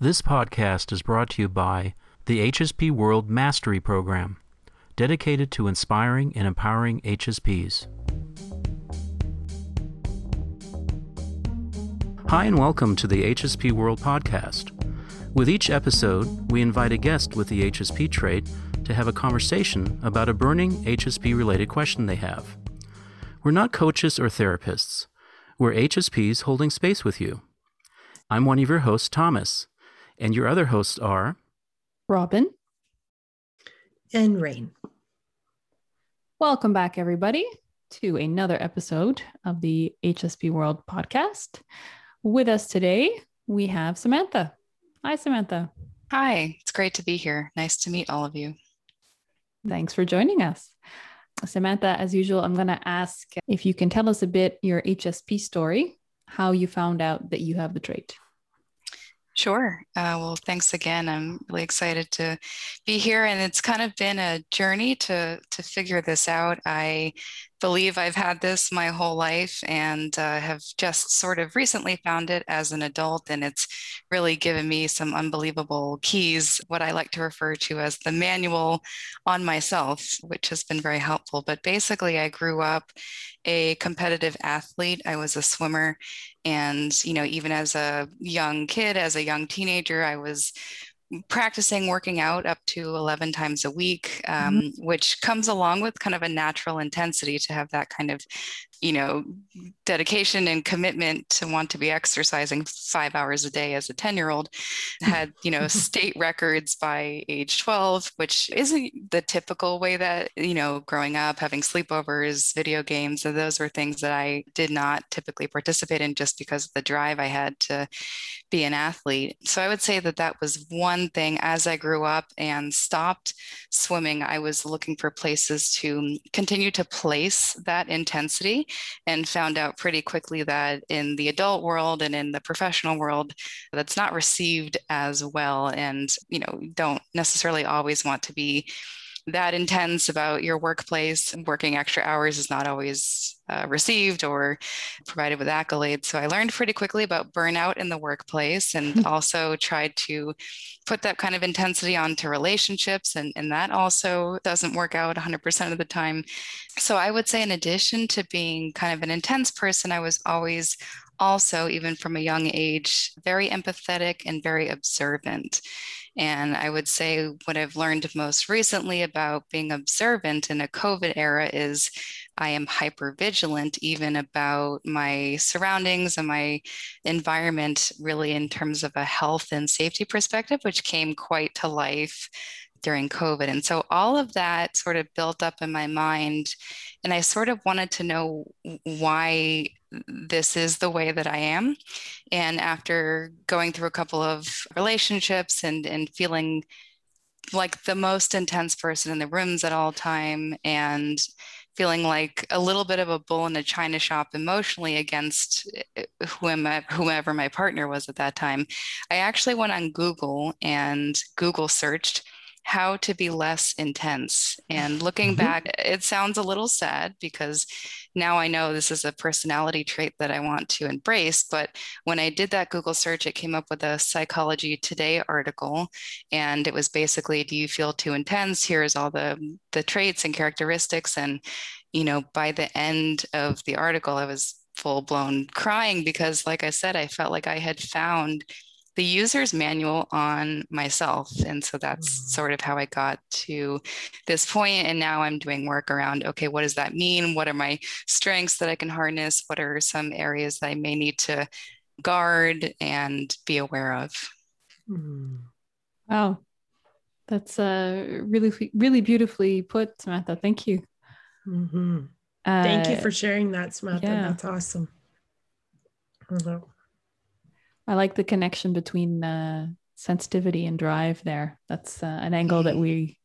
This podcast is brought to you by the HSP World Mastery Program, dedicated to inspiring and empowering HSPs. Hi, and welcome to the HSP World Podcast. With each episode, we invite a guest with the HSP trait to have a conversation about a burning HSP related question they have. We're not coaches or therapists, we're HSPs holding space with you. I'm one of your hosts, Thomas. And your other hosts are Robin and Rain. Welcome back, everybody, to another episode of the HSP World podcast. With us today, we have Samantha. Hi, Samantha. Hi, it's great to be here. Nice to meet all of you. Thanks for joining us. Samantha, as usual, I'm going to ask if you can tell us a bit your HSP story, how you found out that you have the trait. Sure. Uh, well, thanks again. I'm really excited to be here, and it's kind of been a journey to to figure this out. I believe I've had this my whole life, and uh, have just sort of recently found it as an adult, and it's really given me some unbelievable keys. What I like to refer to as the manual on myself, which has been very helpful. But basically, I grew up a competitive athlete. I was a swimmer. And, you know, even as a young kid, as a young teenager, I was practicing working out up to 11 times a week, um, mm-hmm. which comes along with kind of a natural intensity to have that kind of you know dedication and commitment to want to be exercising five hours a day as a 10 year old had you know state records by age 12 which isn't the typical way that you know growing up having sleepovers video games and those were things that i did not typically participate in just because of the drive i had to be an athlete. So i would say that that was one thing. As i grew up and stopped swimming i was looking for places to continue to place that intensity and found out pretty quickly that in the adult world and in the professional world, that's not received as well. And, you know, don't necessarily always want to be that intense about your workplace. And working extra hours is not always uh, received or provided with accolades. So I learned pretty quickly about burnout in the workplace and also tried to put that kind of intensity onto relationships. And, and that also doesn't work out 100% of the time. So I would say, in addition to being kind of an intense person, I was always also, even from a young age, very empathetic and very observant. And I would say what I've learned most recently about being observant in a COVID era is I am hyper vigilant even about my surroundings and my environment, really in terms of a health and safety perspective, which came quite to life during COVID. And so all of that sort of built up in my mind. And I sort of wanted to know why this is the way that I am. And after going through a couple of relationships and, and feeling like the most intense person in the rooms at all time and feeling like a little bit of a bull in a china shop emotionally against eh, whomever, whomever my partner was at that time i actually went on google and google searched how to be less intense. And looking mm-hmm. back, it sounds a little sad because now I know this is a personality trait that I want to embrace. But when I did that Google search, it came up with a Psychology Today article. And it was basically, do you feel too intense? Here's all the, the traits and characteristics. And, you know, by the end of the article, I was full blown crying because, like I said, I felt like I had found the user's manual on myself. And so that's mm-hmm. sort of how I got to this point. And now I'm doing work around okay, what does that mean? What are my strengths that I can harness? What are some areas that I may need to guard and be aware of? Mm-hmm. Wow. That's uh, really, really beautifully put, Samantha. Thank you. Mm-hmm. Uh, Thank you for sharing that, Samantha. Yeah. That's awesome. Mm-hmm. I like the connection between uh, sensitivity and drive there. That's uh, an angle that we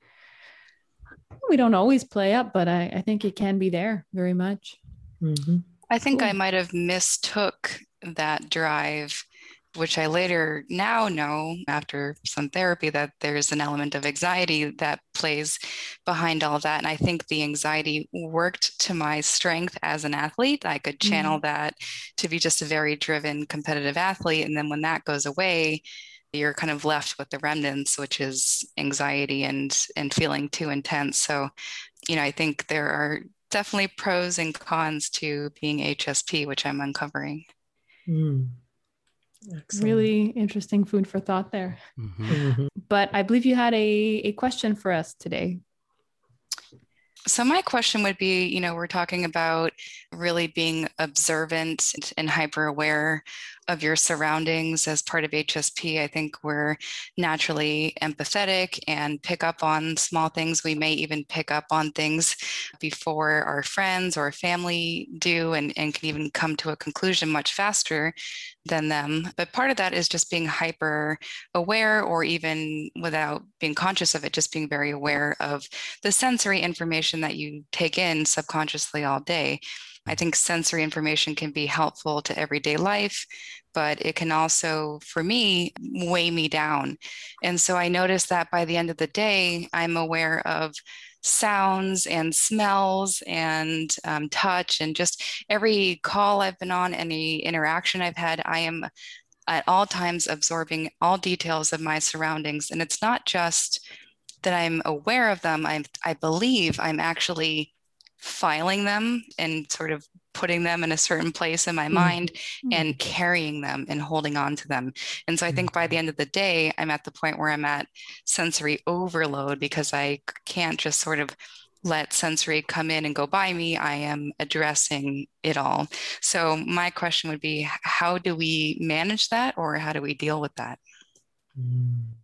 we don't always play up, but I, I think it can be there very much. Mm-hmm. I think cool. I might have mistook that drive which I later now know after some therapy that there's an element of anxiety that plays behind all that. And I think the anxiety worked to my strength as an athlete. I could channel mm-hmm. that to be just a very driven competitive athlete. And then when that goes away, you're kind of left with the remnants, which is anxiety and and feeling too intense. So, you know, I think there are definitely pros and cons to being HSP, which I'm uncovering. Mm. Really interesting food for thought there. Mm-hmm. Mm-hmm. But I believe you had a, a question for us today. So, my question would be you know, we're talking about really being observant and hyper aware of your surroundings as part of HSP. I think we're naturally empathetic and pick up on small things. We may even pick up on things before our friends or family do and, and can even come to a conclusion much faster than them. But part of that is just being hyper aware, or even without being conscious of it, just being very aware of the sensory information that you take in subconsciously all day. I think sensory information can be helpful to everyday life, but it can also, for me, weigh me down. And so I noticed that by the end of the day, I'm aware of sounds and smells and um, touch and just every call I've been on, any interaction I've had, I am at all times absorbing all details of my surroundings. And it's not just that I'm aware of them, I, I believe I'm actually filing them and sort of putting them in a certain place in my mm-hmm. mind and carrying them and holding on to them. And so I think by the end of the day, I'm at the point where I'm at sensory overload because I can't just sort of let sensory come in and go by me. I am addressing it all. So my question would be how do we manage that or how do we deal with that? Mm.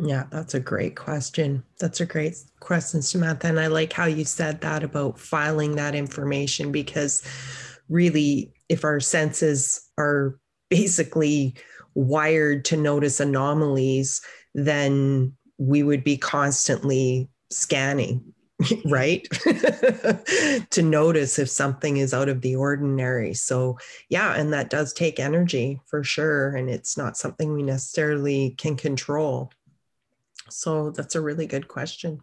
Yeah, that's a great question. That's a great question, Samantha. And I like how you said that about filing that information because really, if our senses are basically wired to notice anomalies, then we would be constantly scanning, right? to notice if something is out of the ordinary. So, yeah, and that does take energy for sure. And it's not something we necessarily can control. So that's a really good question.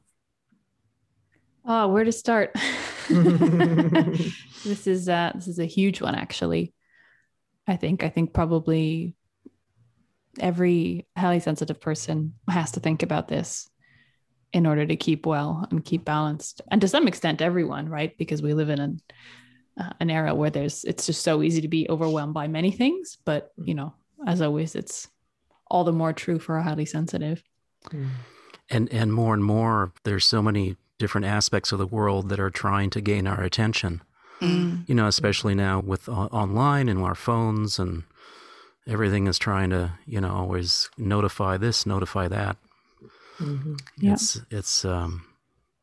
Oh, where to start? this is uh, this is a huge one, actually. I think I think probably every highly sensitive person has to think about this in order to keep well and keep balanced, and to some extent, everyone, right? Because we live in an uh, an era where there's it's just so easy to be overwhelmed by many things, but you know, as always, it's all the more true for a highly sensitive. And and more and more, there's so many different aspects of the world that are trying to gain our attention. Mm. You know, especially now with uh, online and our phones and everything is trying to, you know, always notify this, notify that. Mm-hmm. Yeah. It's it's um,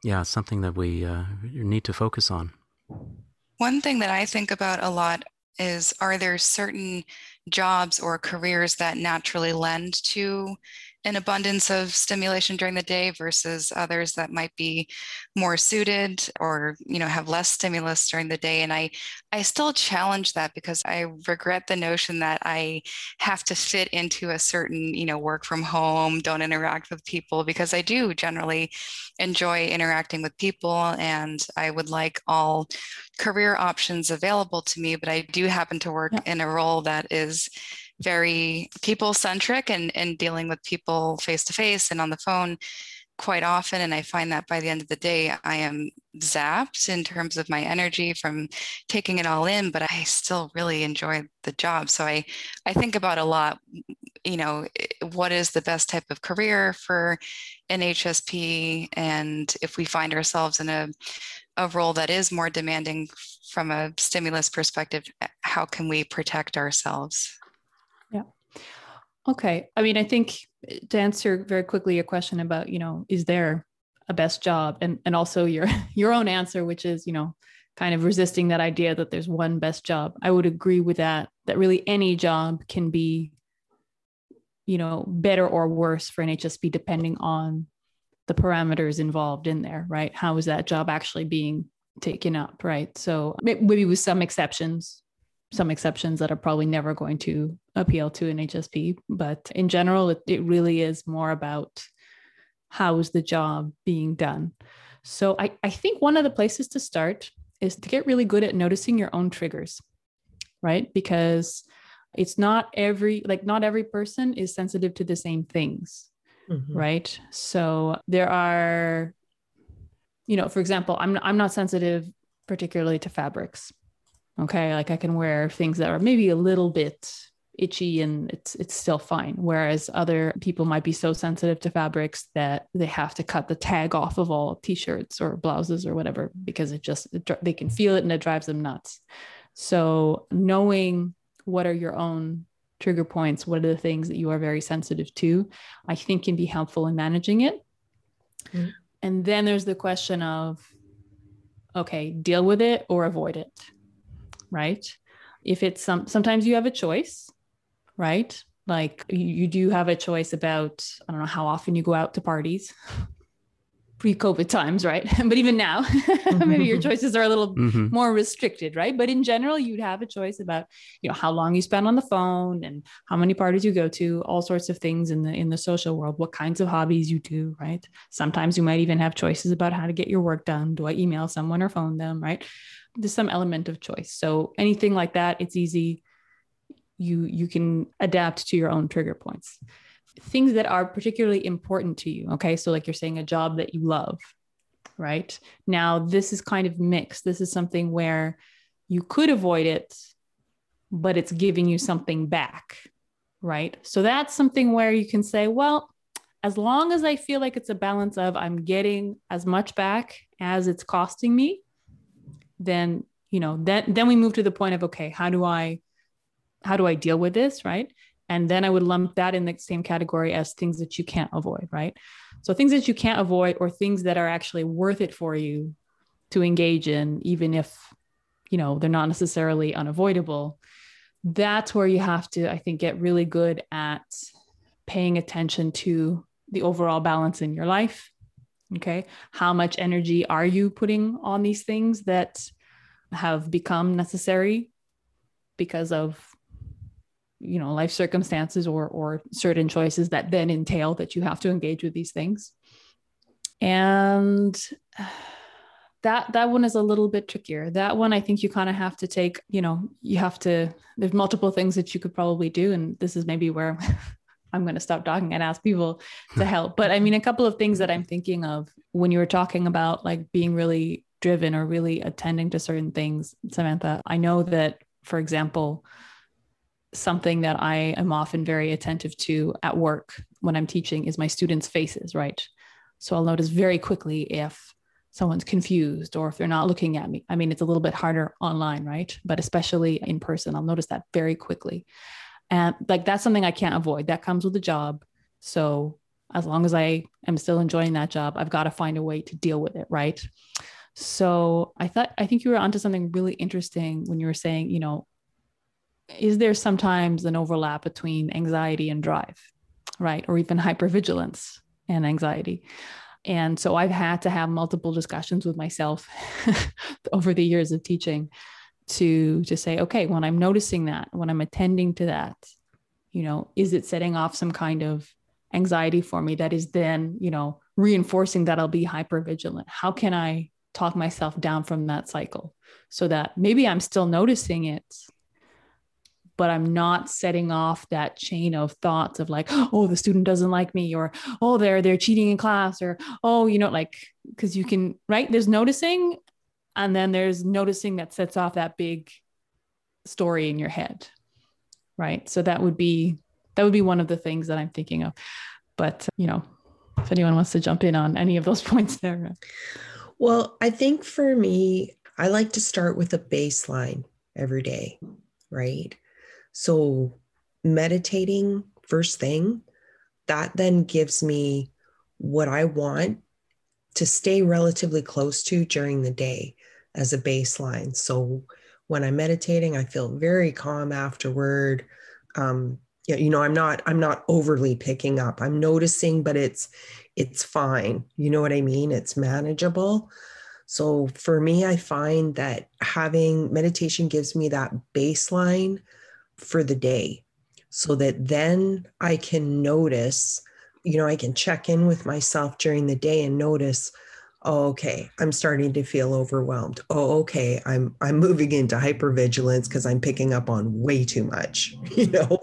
yeah, something that we uh, need to focus on. One thing that I think about a lot is are there certain jobs or careers that naturally lend to an abundance of stimulation during the day versus others that might be more suited or you know have less stimulus during the day and i i still challenge that because i regret the notion that i have to fit into a certain you know work from home don't interact with people because i do generally enjoy interacting with people and i would like all career options available to me but i do happen to work yeah. in a role that is very people centric and, and dealing with people face to face and on the phone quite often. And I find that by the end of the day, I am zapped in terms of my energy from taking it all in, but I still really enjoy the job. So I, I think about a lot, you know, what is the best type of career for an HSP? And if we find ourselves in a, a role that is more demanding from a stimulus perspective, how can we protect ourselves? Yeah. Okay. I mean, I think to answer very quickly your question about, you know, is there a best job and and also your your own answer which is, you know, kind of resisting that idea that there's one best job. I would agree with that that really any job can be you know, better or worse for an HSP depending on the parameters involved in there, right? How is that job actually being taken up, right? So maybe with some exceptions, some exceptions that are probably never going to appeal to an HSP. But in general, it, it really is more about how is the job being done. So I, I think one of the places to start is to get really good at noticing your own triggers, right? Because it's not every like not every person is sensitive to the same things mm-hmm. right so there are you know for example i'm i'm not sensitive particularly to fabrics okay like i can wear things that are maybe a little bit itchy and it's it's still fine. Whereas other people might be so sensitive to fabrics that they have to cut the tag off of all t-shirts or blouses or whatever because it just it, they can feel it and it drives them nuts. So knowing what are your own trigger points what are the things that you are very sensitive to i think can be helpful in managing it. Mm-hmm. and then there's the question of okay deal with it or avoid it right if it's some sometimes you have a choice right? Like you, do have a choice about, I don't know how often you go out to parties pre-COVID times, right? but even now, maybe your choices are a little mm-hmm. more restricted, right? But in general, you'd have a choice about, you know, how long you spend on the phone and how many parties you go to, all sorts of things in the in the social world, what kinds of hobbies you do, right? Sometimes you might even have choices about how to get your work done. Do I email someone or phone them, right? There's some element of choice. So anything like that, it's easy. You you can adapt to your own trigger points. Things that are particularly important to you okay? So like you're saying a job that you love right? Now this is kind of mixed. This is something where you could avoid it but it's giving you something back right? So that's something where you can say well as long as i feel like it's a balance of i'm getting as much back as it's costing me then you know then then we move to the point of okay how do i how do I deal with this? Right. And then I would lump that in the same category as things that you can't avoid. Right. So things that you can't avoid or things that are actually worth it for you to engage in, even if, you know, they're not necessarily unavoidable. That's where you have to, I think, get really good at paying attention to the overall balance in your life. Okay. How much energy are you putting on these things that have become necessary because of you know life circumstances or or certain choices that then entail that you have to engage with these things and that that one is a little bit trickier that one i think you kind of have to take you know you have to there's multiple things that you could probably do and this is maybe where i'm going to stop talking and ask people to help but i mean a couple of things that i'm thinking of when you were talking about like being really driven or really attending to certain things samantha i know that for example something that I am often very attentive to at work when I'm teaching is my students' faces, right? So I'll notice very quickly if someone's confused or if they're not looking at me. I mean, it's a little bit harder online, right? But especially in person, I'll notice that very quickly. And like that's something I can't avoid. That comes with the job. So as long as I am still enjoying that job, I've got to find a way to deal with it, right? So I thought I think you were onto something really interesting when you were saying, you know, is there sometimes an overlap between anxiety and drive, right? Or even hypervigilance and anxiety. And so I've had to have multiple discussions with myself over the years of teaching to to say, okay, when I'm noticing that, when I'm attending to that, you know, is it setting off some kind of anxiety for me that is then, you know, reinforcing that I'll be hypervigilant? How can I talk myself down from that cycle so that maybe I'm still noticing it, but I'm not setting off that chain of thoughts of like, oh, the student doesn't like me, or oh, they're they're cheating in class, or oh, you know, like because you can right. There's noticing, and then there's noticing that sets off that big story in your head, right? So that would be that would be one of the things that I'm thinking of. But you know, if anyone wants to jump in on any of those points there. Well, I think for me, I like to start with a baseline every day, right? So, meditating first thing, that then gives me what I want to stay relatively close to during the day as a baseline. So, when I'm meditating, I feel very calm afterward. Um, you know, I'm not I'm not overly picking up. I'm noticing, but it's it's fine. You know what I mean? It's manageable. So for me, I find that having meditation gives me that baseline for the day so that then I can notice, you know, I can check in with myself during the day and notice, oh, okay, I'm starting to feel overwhelmed. Oh, okay, I'm I'm moving into hypervigilance because I'm picking up on way too much, you know,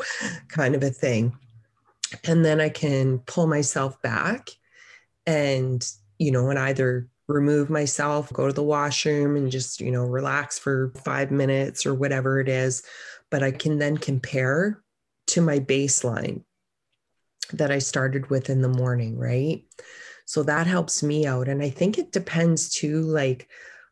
kind of a thing. And then I can pull myself back and, you know, and either remove myself, go to the washroom and just, you know, relax for five minutes or whatever it is. But I can then compare to my baseline that I started with in the morning, right? So that helps me out. And I think it depends too, like,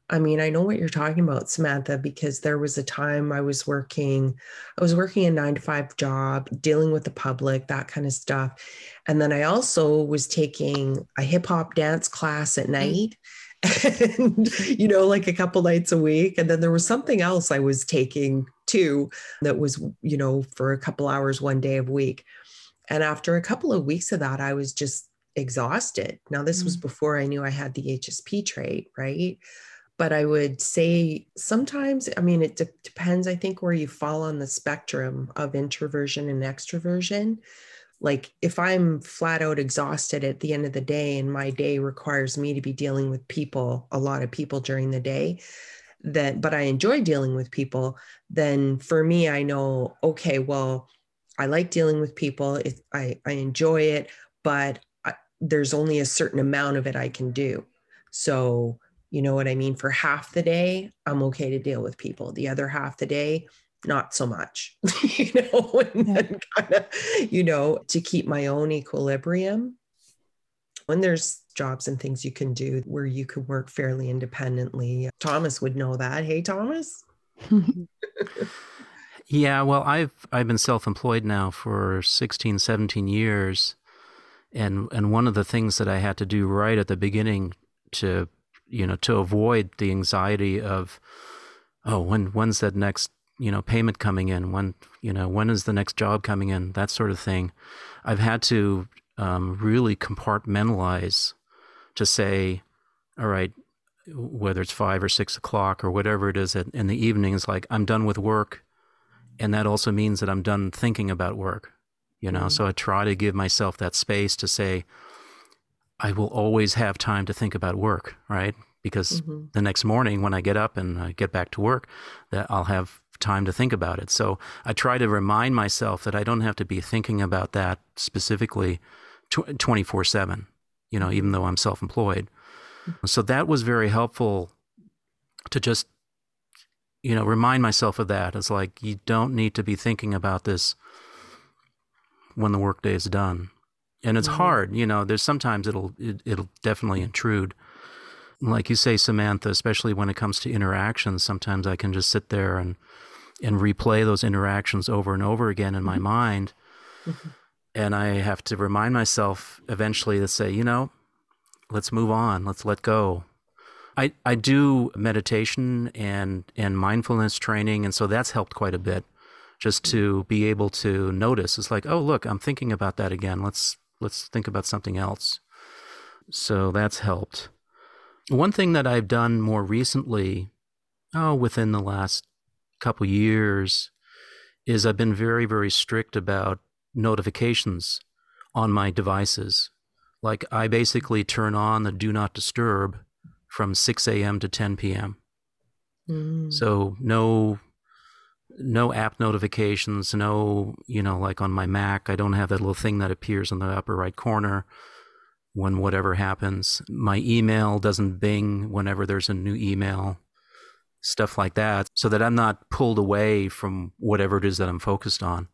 I mean, I know what you're talking about, Samantha, because there was a time I was working, I was working a nine to five job, dealing with the public, that kind of stuff. And then I also was taking a hip hop dance class at mm. night. And, you know, like a couple nights a week. And then there was something else I was taking too that was, you know, for a couple hours one day of week. And after a couple of weeks of that, I was just exhausted. Now, this mm-hmm. was mm. before I knew I had the HSP trait, right? But I would say sometimes, I mean, it de- depends, I think, where you fall on the spectrum of introversion and extroversion. Like, if I'm flat out exhausted at the end of the day and my day requires me to be dealing with people, a lot of people during the day, that, but I enjoy dealing with people, then for me, I know, okay, well, I like dealing with people. It, I, I enjoy it, but there's only a certain amount of it I can do. So, you know what I mean? For half the day, I'm okay to deal with people. The other half the day, not so much, you know, and yeah. kind of, you know, to keep my own equilibrium. When there's jobs and things you can do where you could work fairly independently. Thomas would know that. Hey, Thomas. yeah, well, I've I've been self-employed now for 16, 17 years and and one of the things that I had to do right at the beginning to you know to avoid the anxiety of oh when when's that next you know payment coming in? When you know when is the next job coming in? That sort of thing. I've had to um, really compartmentalize to say all right whether it's five or six o'clock or whatever it is in the evenings like I'm done with work. And that also means that I'm done thinking about work you know mm-hmm. so i try to give myself that space to say i will always have time to think about work right because mm-hmm. the next morning when i get up and I get back to work that i'll have time to think about it so i try to remind myself that i don't have to be thinking about that specifically 24 7 you know even though i'm self-employed mm-hmm. so that was very helpful to just you know remind myself of that it's like you don't need to be thinking about this when the workday is done. And it's mm-hmm. hard, you know, there's sometimes it'll it, it'll definitely intrude. Like you say Samantha, especially when it comes to interactions, sometimes I can just sit there and and replay those interactions over and over again in my mm-hmm. mind. Mm-hmm. And I have to remind myself eventually to say, you know, let's move on, let's let go. I, I do meditation and, and mindfulness training, and so that's helped quite a bit just to be able to notice. It's like oh look i'm thinking about that again. Let's let's think about something else. So that's helped. One thing that i've done more recently oh within the last couple years is i've been very very strict about notifications on my devices. Like i basically turn on the do not disturb from 6 a.m to 10 p.m mm. so no no app notifications, no, you know, like on my Mac, I don't have that little thing that appears in the upper right corner when whatever happens. My email doesn't bing whenever there's a new email, stuff like that, so that I'm not pulled away from whatever it is that I'm focused on.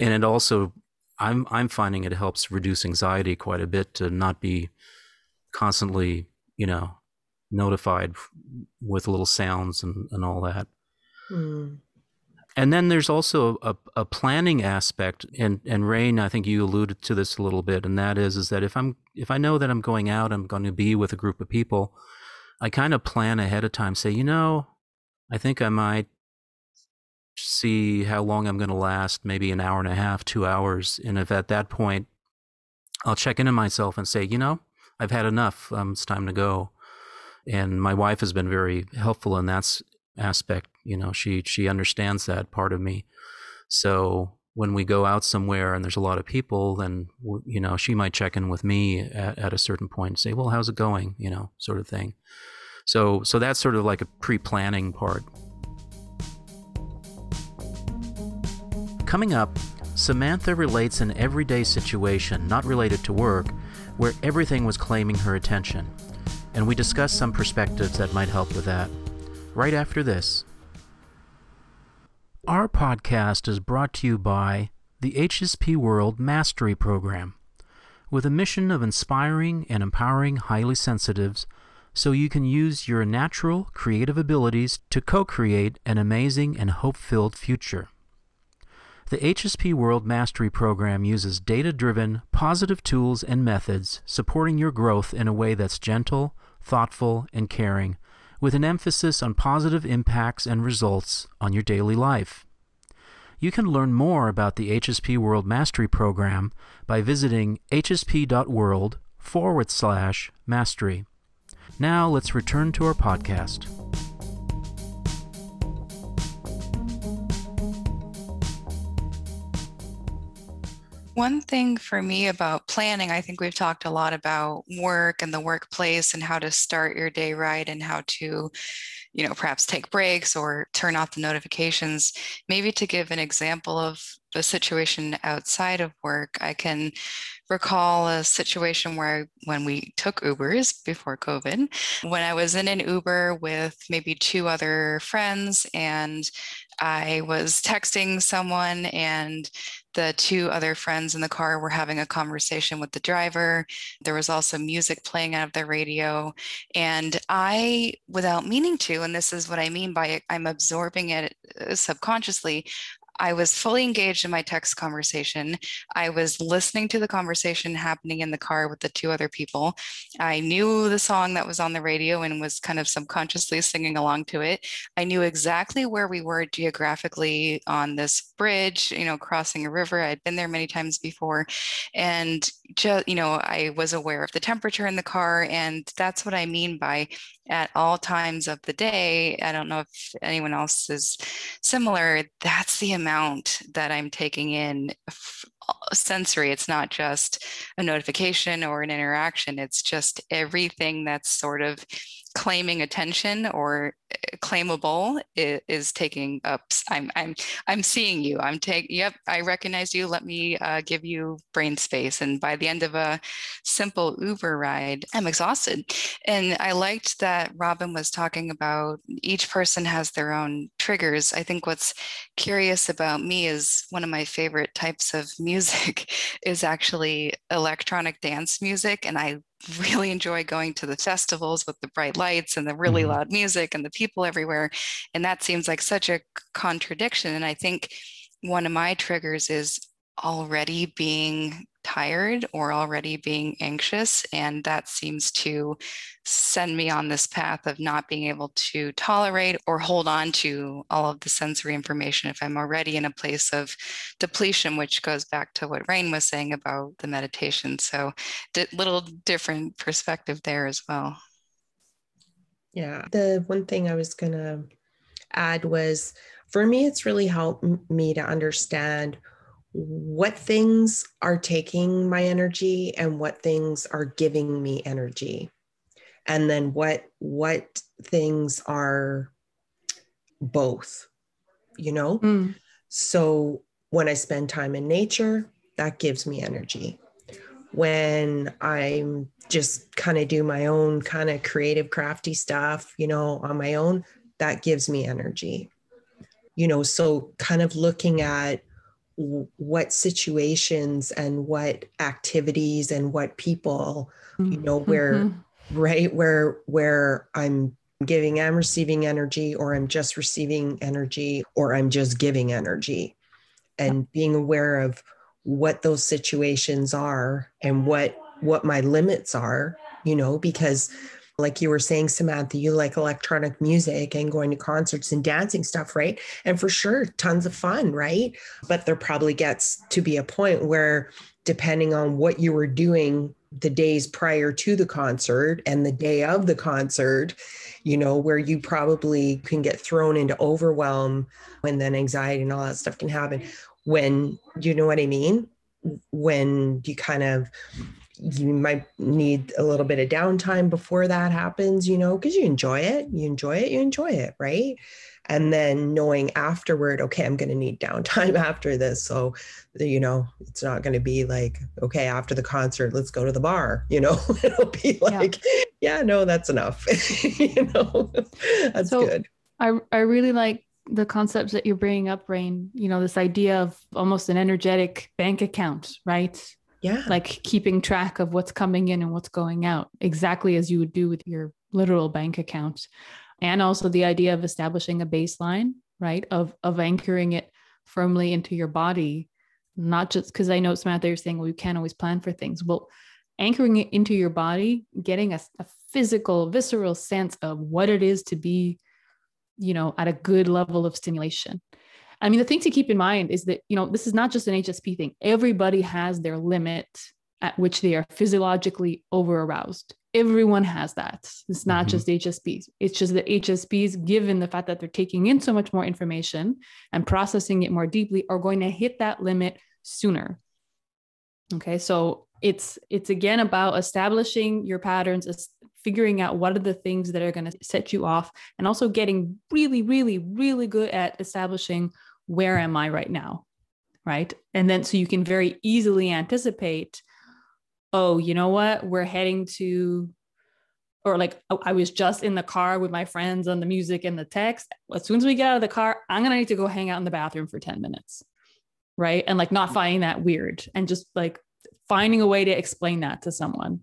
And it also, I'm I'm finding it helps reduce anxiety quite a bit to not be constantly, you know, notified with little sounds and, and all that. Mm. And then there's also a, a planning aspect, and and Rain, I think you alluded to this a little bit, and that is is that if I'm if I know that I'm going out, I'm going to be with a group of people, I kind of plan ahead of time. Say, you know, I think I might see how long I'm going to last, maybe an hour and a half, two hours, and if at that point I'll check into myself and say, you know, I've had enough. Um, it's time to go. And my wife has been very helpful in that aspect. You know, she she understands that part of me. So when we go out somewhere and there's a lot of people, then you know she might check in with me at, at a certain point and say, "Well, how's it going?" You know, sort of thing. So so that's sort of like a pre-planning part. Coming up, Samantha relates an everyday situation not related to work where everything was claiming her attention, and we discuss some perspectives that might help with that. Right after this. Our podcast is brought to you by the HSP World Mastery Program, with a mission of inspiring and empowering highly sensitives so you can use your natural creative abilities to co create an amazing and hope filled future. The HSP World Mastery Program uses data driven, positive tools and methods supporting your growth in a way that's gentle, thoughtful, and caring with an emphasis on positive impacts and results on your daily life. You can learn more about the HSP World Mastery Program by visiting hsp.world forward slash mastery. Now let's return to our podcast. One thing for me about planning, I think we've talked a lot about work and the workplace and how to start your day right and how to, you know, perhaps take breaks or turn off the notifications. Maybe to give an example of the situation outside of work, I can recall a situation where when we took Ubers before COVID, when I was in an Uber with maybe two other friends and I was texting someone and the two other friends in the car were having a conversation with the driver. There was also music playing out of the radio. And I, without meaning to, and this is what I mean by it, I'm absorbing it uh, subconsciously, I was fully engaged in my text conversation. I was listening to the conversation happening in the car with the two other people. I knew the song that was on the radio and was kind of subconsciously singing along to it. I knew exactly where we were geographically on this bridge, you know, crossing a river. I'd been there many times before. And just, you know, I was aware of the temperature in the car. And that's what I mean by at all times of the day. I don't know if anyone else is similar. That's the amount that I'm taking in sensory. It's not just a notification or an interaction, it's just everything that's sort of claiming attention or eh, claimable is, is, taking up i'm i'm i'm seeing you. I'm taking yep i recognize you. Let me uh, give you brain space. And by the end of a simple uber ride i'm exhausted. And i liked that robin was talking about each person has their own triggers. I think what's curious about me is one of my favorite types of music is actually electronic dance music. And i really enjoy going to the festivals with the bright lights and the really mm-hmm. loud music and the people everywhere. And that seems like such a contradiction. And I think one of my triggers is already being tired or already being anxious. And that seems to send me on this path of not being able to tolerate or hold on to all of the sensory information if I'm already in a place of depletion, which goes back to what Rain was saying about the meditation. So, a little different perspective there as well. Yeah. The one thing I was going to add was for me, it's really helped me to understand what things are taking my energy and what things are giving me energy. And then what what things are both you know? Mm. so when i spend time in nature that gives me energy. When i'm just kind of do my own kind of creative crafty stuff you know on my own that gives me energy. You know so kind of looking at what situations and what activities and what people you know where mm-hmm. right where where i'm giving i'm receiving energy or i'm just receiving energy or i'm just giving energy and being aware of what those situations are and what what my limits are you know because like you were saying, Samantha, you like electronic music and going to concerts and dancing stuff, right? And for sure, tons of fun, right? But there probably gets to be a point where, depending on what you were doing the days prior to the concert and the day of the concert, you know, where you probably can get thrown into overwhelm and then anxiety and all that stuff can happen. when you know what I mean? When you kind of you might need a little bit of downtime before that happens, you know, because you enjoy it, you enjoy it, you enjoy it, right? And then knowing afterward, okay, I'm going to need downtime after this. So, you know, it's not going to be like, okay, after the concert, let's go to the bar, you know, it'll be like, yeah, yeah no, that's enough. you know, that's so good. I, I really like the concepts that you're bringing up, Rain, you know, this idea of almost an energetic bank account, right? Yeah. Like keeping track of what's coming in and what's going out, exactly as you would do with your literal bank account. And also the idea of establishing a baseline, right? Of of anchoring it firmly into your body, not just because I know Samantha, you're saying, well, you can't always plan for things. Well, anchoring it into your body, getting a, a physical, visceral sense of what it is to be, you know, at a good level of stimulation I mean, the thing to keep in mind is that, you know, this is not just an HSP thing. Everybody has their limit at which they are physiologically over aroused. Everyone has that. It's not mm-hmm. just HSPs. It's just that HSPs, given the fact that they're taking in so much more information and processing it more deeply, are going to hit that limit sooner. Okay. So it's it's again about establishing your patterns, figuring out what are the things that are going to set you off, and also getting really, really, really good at establishing where am I right now? Right. And then so you can very easily anticipate, oh, you know what? We're heading to, or like oh, I was just in the car with my friends on the music and the text. As soon as we get out of the car, I'm going to need to go hang out in the bathroom for 10 minutes. Right. And like not mm. finding that weird and just like finding a way to explain that to someone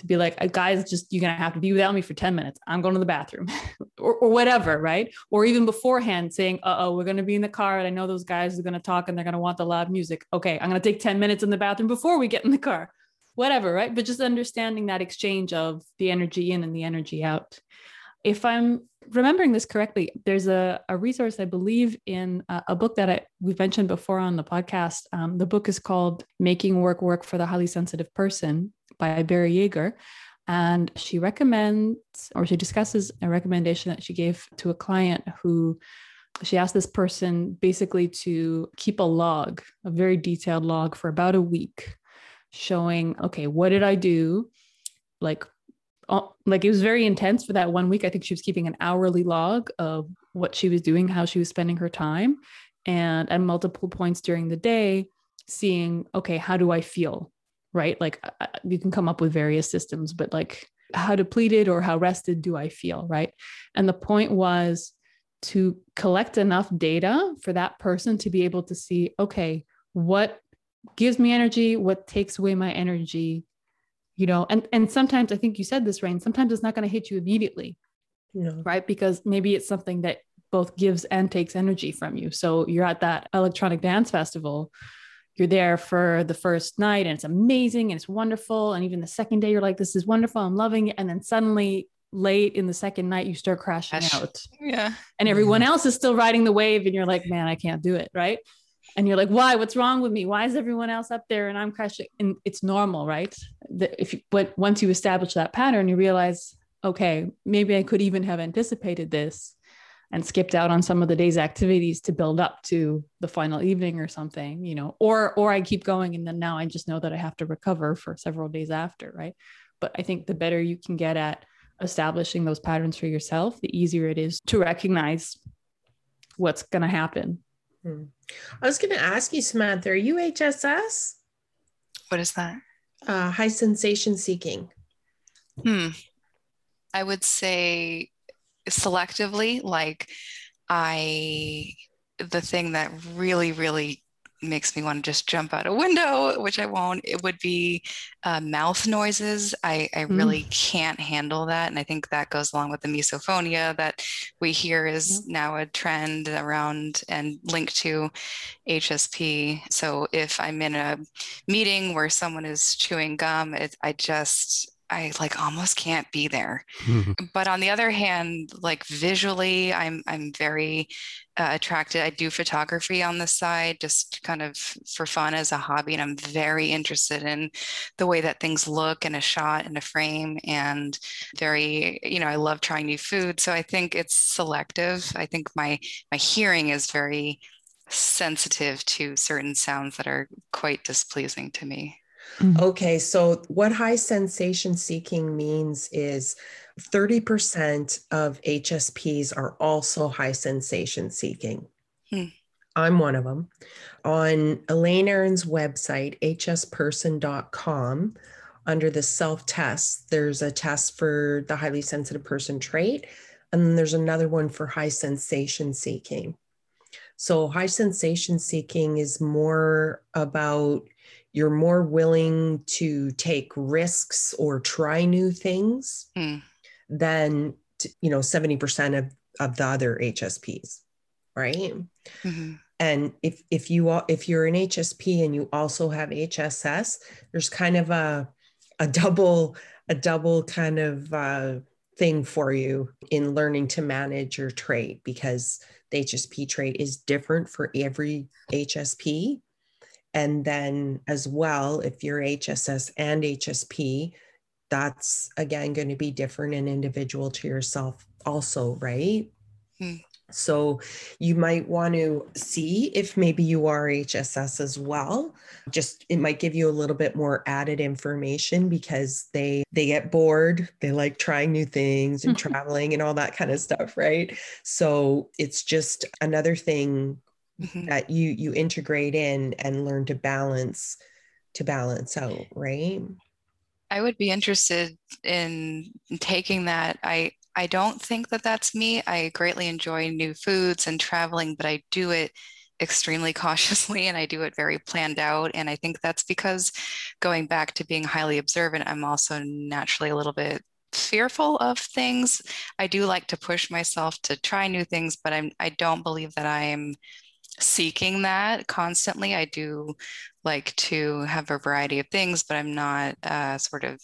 to be like, uh, guys, just you're gonna have to be without me for 10 minutes. I'm going to the bathroom or, or whatever, right? Or even beforehand saying, uh oh, we're gonna be in the car and I know those guys are gonna talk and they're gonna want the loud music. Okay, I'm gonna take 10 minutes in the bathroom before we get in the car. Whatever, right? But just understanding that exchange of the energy in and the energy out. If I'm remembering this correctly, there's a, a resource I believe in a, a book that I, we've mentioned before on the podcast. Um, the book is called Making Work Work for the Highly Sensitive Person by Barrie Jaeger. And she recommends, or she discusses a recommendation that she gave to a client who she asked this person basically to keep a log, a very detailed log for about a week, showing, okay, what did I do? Like, like it was very intense for that one week. I think she was keeping an hourly log of what she was doing, how she was spending her time, and at multiple points during the day, seeing, okay, how do I feel? right? Like you can come up with various systems, but like how depleted or how rested do I feel, right? And the point was to collect enough data for that person to be able to see, okay, what gives me energy, what takes away my energy, you know, and and sometimes I think you said this, Rain, sometimes it's not going to hit you immediately. No. Right. Because maybe it's something that both gives and takes energy from you. So you're at that electronic dance festival you're there for the first night and it's amazing and it's wonderful. And even the second day, you're like, this is wonderful. I'm loving it. And then suddenly, late in the second night, you start crashing Crash. out. Yeah. And everyone else is still riding the wave. And you're like, man, I can't do it. Right. And you're like, why? What's wrong with me? Why is everyone else up there and I'm crashing? And it's normal, right? If you, but once you establish that pattern, you realize, okay, maybe I could even have anticipated this and skipped out on some of the day's activities to build up to the final evening or something you know or or i keep going and then now i just know that i have to recover for several days after right but i think the better you can get at establishing those patterns for yourself the easier it is to recognize what's going to happen hmm. i was going to ask you samantha are you hss what is that? Uh, high sensation seeking. Hmm. I would say selectively like i the thing that really really makes me want to just jump out a window which i won't it would be uh, mouth noises. I, I mm. really can't handle that and i think that goes along with the misophonia that we hear is now a trend around and linked to hsp so if i'm in a meeting where someone is chewing gum it, i just I like almost can't be there. Mm-hmm. But on the other hand, like visually, I'm I'm very uh, attracted. I do photography on the side, just kind of for fun as a hobby, and I'm very interested in the way that things look in a shot in a frame, and very you know I love trying new food. So I think it's selective. I think my my hearing is very sensitive to certain sounds that are quite displeasing to me. Mm-hmm. Okay, so what high sensation seeking means is 30% of HSPs are also high sensation seeking. Hmm. I'm one of them. On Elaine Aron's website, hsperson.com, under the self test, there's a test for the highly sensitive person trait, and then there's another one for high sensation seeking. So, high sensation seeking is more about you're more willing to take risks or try new things mm. than you know 70% of, of the other hsps right mm-hmm. and if if you are if you're an hsp and you also have hss there's kind of a a double a double kind of uh, thing for you in learning to manage your trait because the hsp trait is different for every hsp and then, as well, if you're HSS and HSP, that's again going to be different and individual to yourself, also, right? Hmm. So you might want to see if maybe you are HSS as well. Just it might give you a little bit more added information because they they get bored, they like trying new things and traveling and all that kind of stuff, right? So it's just another thing mm-hmm. that you you integrate in and learn to balance to balance out right i would be interested in taking that i i don't think that that's me i greatly enjoy new foods and traveling but i do it extremely cautiously and I do it very planned out. And I think that's because going back to being highly observant, I'm also naturally a little bit fearful of things. I do like to push myself to try new things, but I'm I don't believe that I am seeking that constantly. I do like to have a variety of things, but I'm not uh, sort of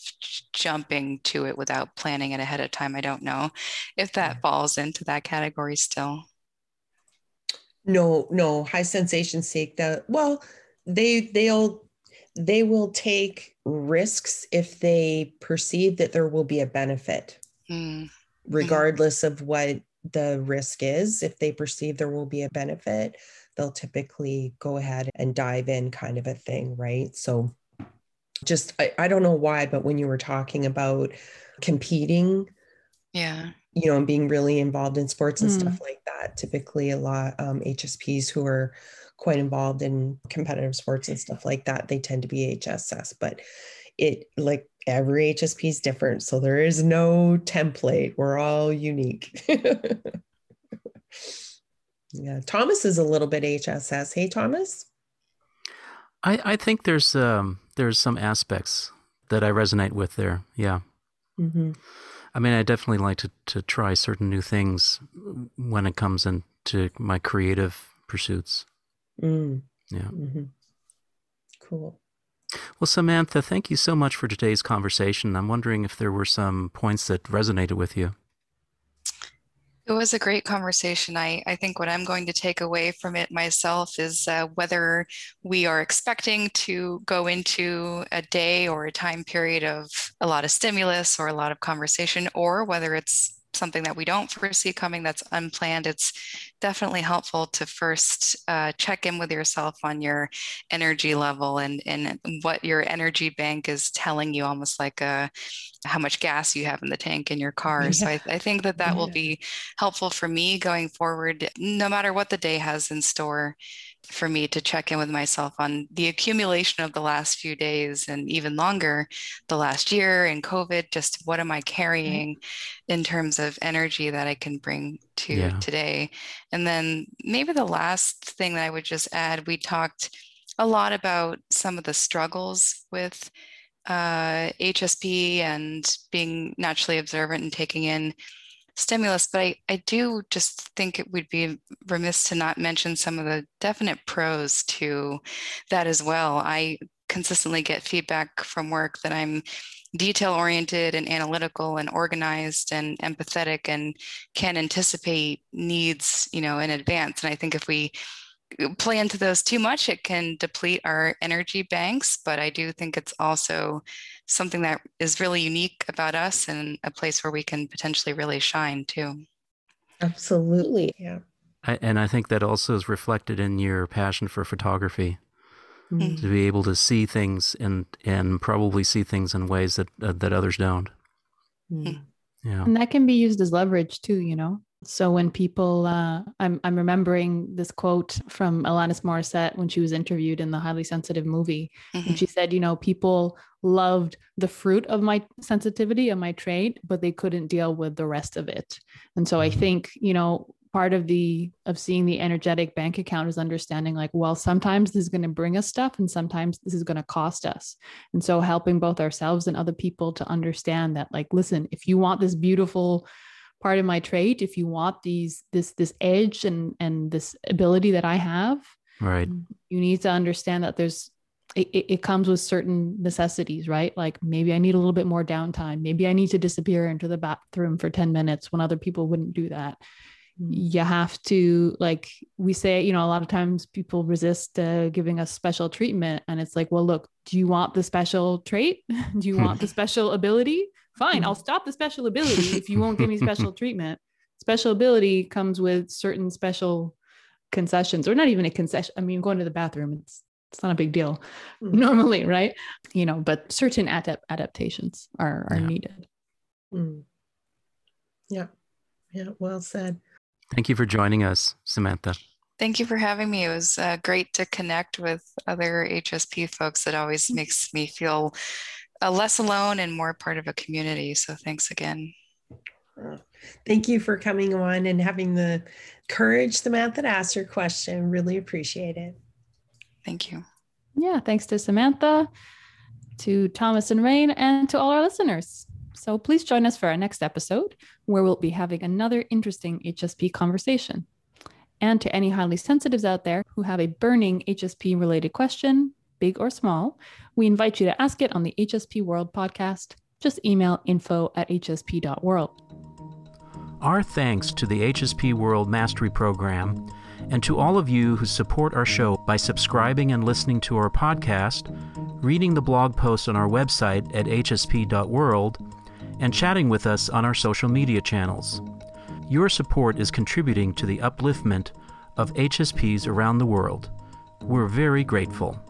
jumping to it without planning it ahead of time. I don't know if that falls into that category still. No, no, high sensation seek that. Well, they they'll they will take risks if they perceive that there will be a benefit, mm. regardless mm. of what the risk is. If they perceive there will be a benefit, they'll typically go ahead and dive in, kind of a thing, right? So, just I, I don't know why, but when you were talking about competing, yeah, you know, and being really involved in sports and mm. stuff like that, typically a lot um, HSPs who are quite involved in competitive sports and stuff like that, they tend to be HSS, but it like every HSP is different. So there is no template. We're all unique. Yeah, Thomas is a little bit HSS. Hey, Thomas. I I think there's um there's some aspects that I resonate with there. Yeah. Mm-hmm. I mean, I definitely like to to try certain new things when it comes into my creative pursuits. Mm. Yeah. Mm-hmm. Cool. Well, Samantha, thank you so much for today's conversation. I'm wondering if there were some points that resonated with you. It was a great conversation. I, I think what I'm going to take away from it myself is uh, whether we are expecting to go into a day or a time period of a lot of stimulus or a lot of conversation, or whether it's something that we don't foresee coming that's unplanned, it's definitely helpful to first uh, check in with yourself on your energy level and, and what your energy bank is telling you, almost like a, uh, how much gas you have in the tank in your car. Yeah. So I, I, think that that yeah. will be helpful for me going forward, no matter what the day has in store for me to check in with myself on the accumulation of the last few days and even longer the last year and covid just what am i carrying in terms of energy that i can bring to yeah. today and then maybe the last thing that i would just add we talked a lot about some of the struggles with uh, hsp and being naturally observant and taking in stimulus, but I, I do just think it would be remiss to not mention some of the definite pros to that as well. I consistently get feedback from work that I'm detail oriented and analytical and organized and empathetic and can anticipate needs you know in advance and i think if we play into those too much, it can deplete our energy banks. But I do think it's also something that is really unique about us and a place where we can potentially really shine too. Absolutely. Yeah. I, and I think that also is reflected in your passion for photography. Mm-hmm. To be able to see things and and probably see things in ways that uh, that others don't. Mm. Yeah. And that can be used as leverage too, you know. So when people, uh, I'm I'm remembering this quote from Alanis Morissette when she was interviewed in the Highly Sensitive movie, mm-hmm. and she said, you know, people loved the fruit of my sensitivity and my trait, but they couldn't deal with the rest of it. And so I mm-hmm. think, you know, part of the of seeing the energetic bank account is understanding like well sometimes this is going to bring us stuff and sometimes this is going to cost us and so helping both ourselves and other people to understand that like listen if you want this beautiful part of my trait if you want these this this edge and and this ability that i have right. you need to understand that there's it, it comes with certain necessities right? Like maybe i need a little bit more downtime. Maybe i need to disappear into the bathroom for 10 minutes when other people wouldn't do that. Mm. you have to like we say you know a lot of times people resist uh, giving us special treatment and it's like well look do you want the special trait? Do you want the special ability fine, I'll stop the special ability if you won't give me special treatment. Special ability comes with certain special concessions, or not even a concession. I mean, going to the bathroom, it's it's not a big deal mm. normally, right? You know, but certain adapt- adaptations are are yeah. needed. Mm. Yeah, yeah, well said. Thank you for joining us, Samantha. Thank you for having me. It was uh, great to connect with other HSP folks. It always mm. makes me feel uh, less alone and more part of a community. So thanks again. Thank you for coming on and having the courage, Samantha, to ask your question. Really appreciate it. Thank you. Yeah, thanks to Samantha, to Thomas and Rain, and to all our listeners. So please join us for our next episode, where we'll be having another interesting HSP conversation. And to any highly sensitives out there who have a burning HSP related question, big or small, we invite you to ask it on the HSP World podcast. Just email info at hsp.world. Our thanks to the HSP World Mastery Program and to all of you who support our show by subscribing and listening to our podcast, reading the blog posts on our website at hsp.world, and chatting with us on our social media channels. Your support is contributing to the upliftment of HSPs around the world. We're very grateful.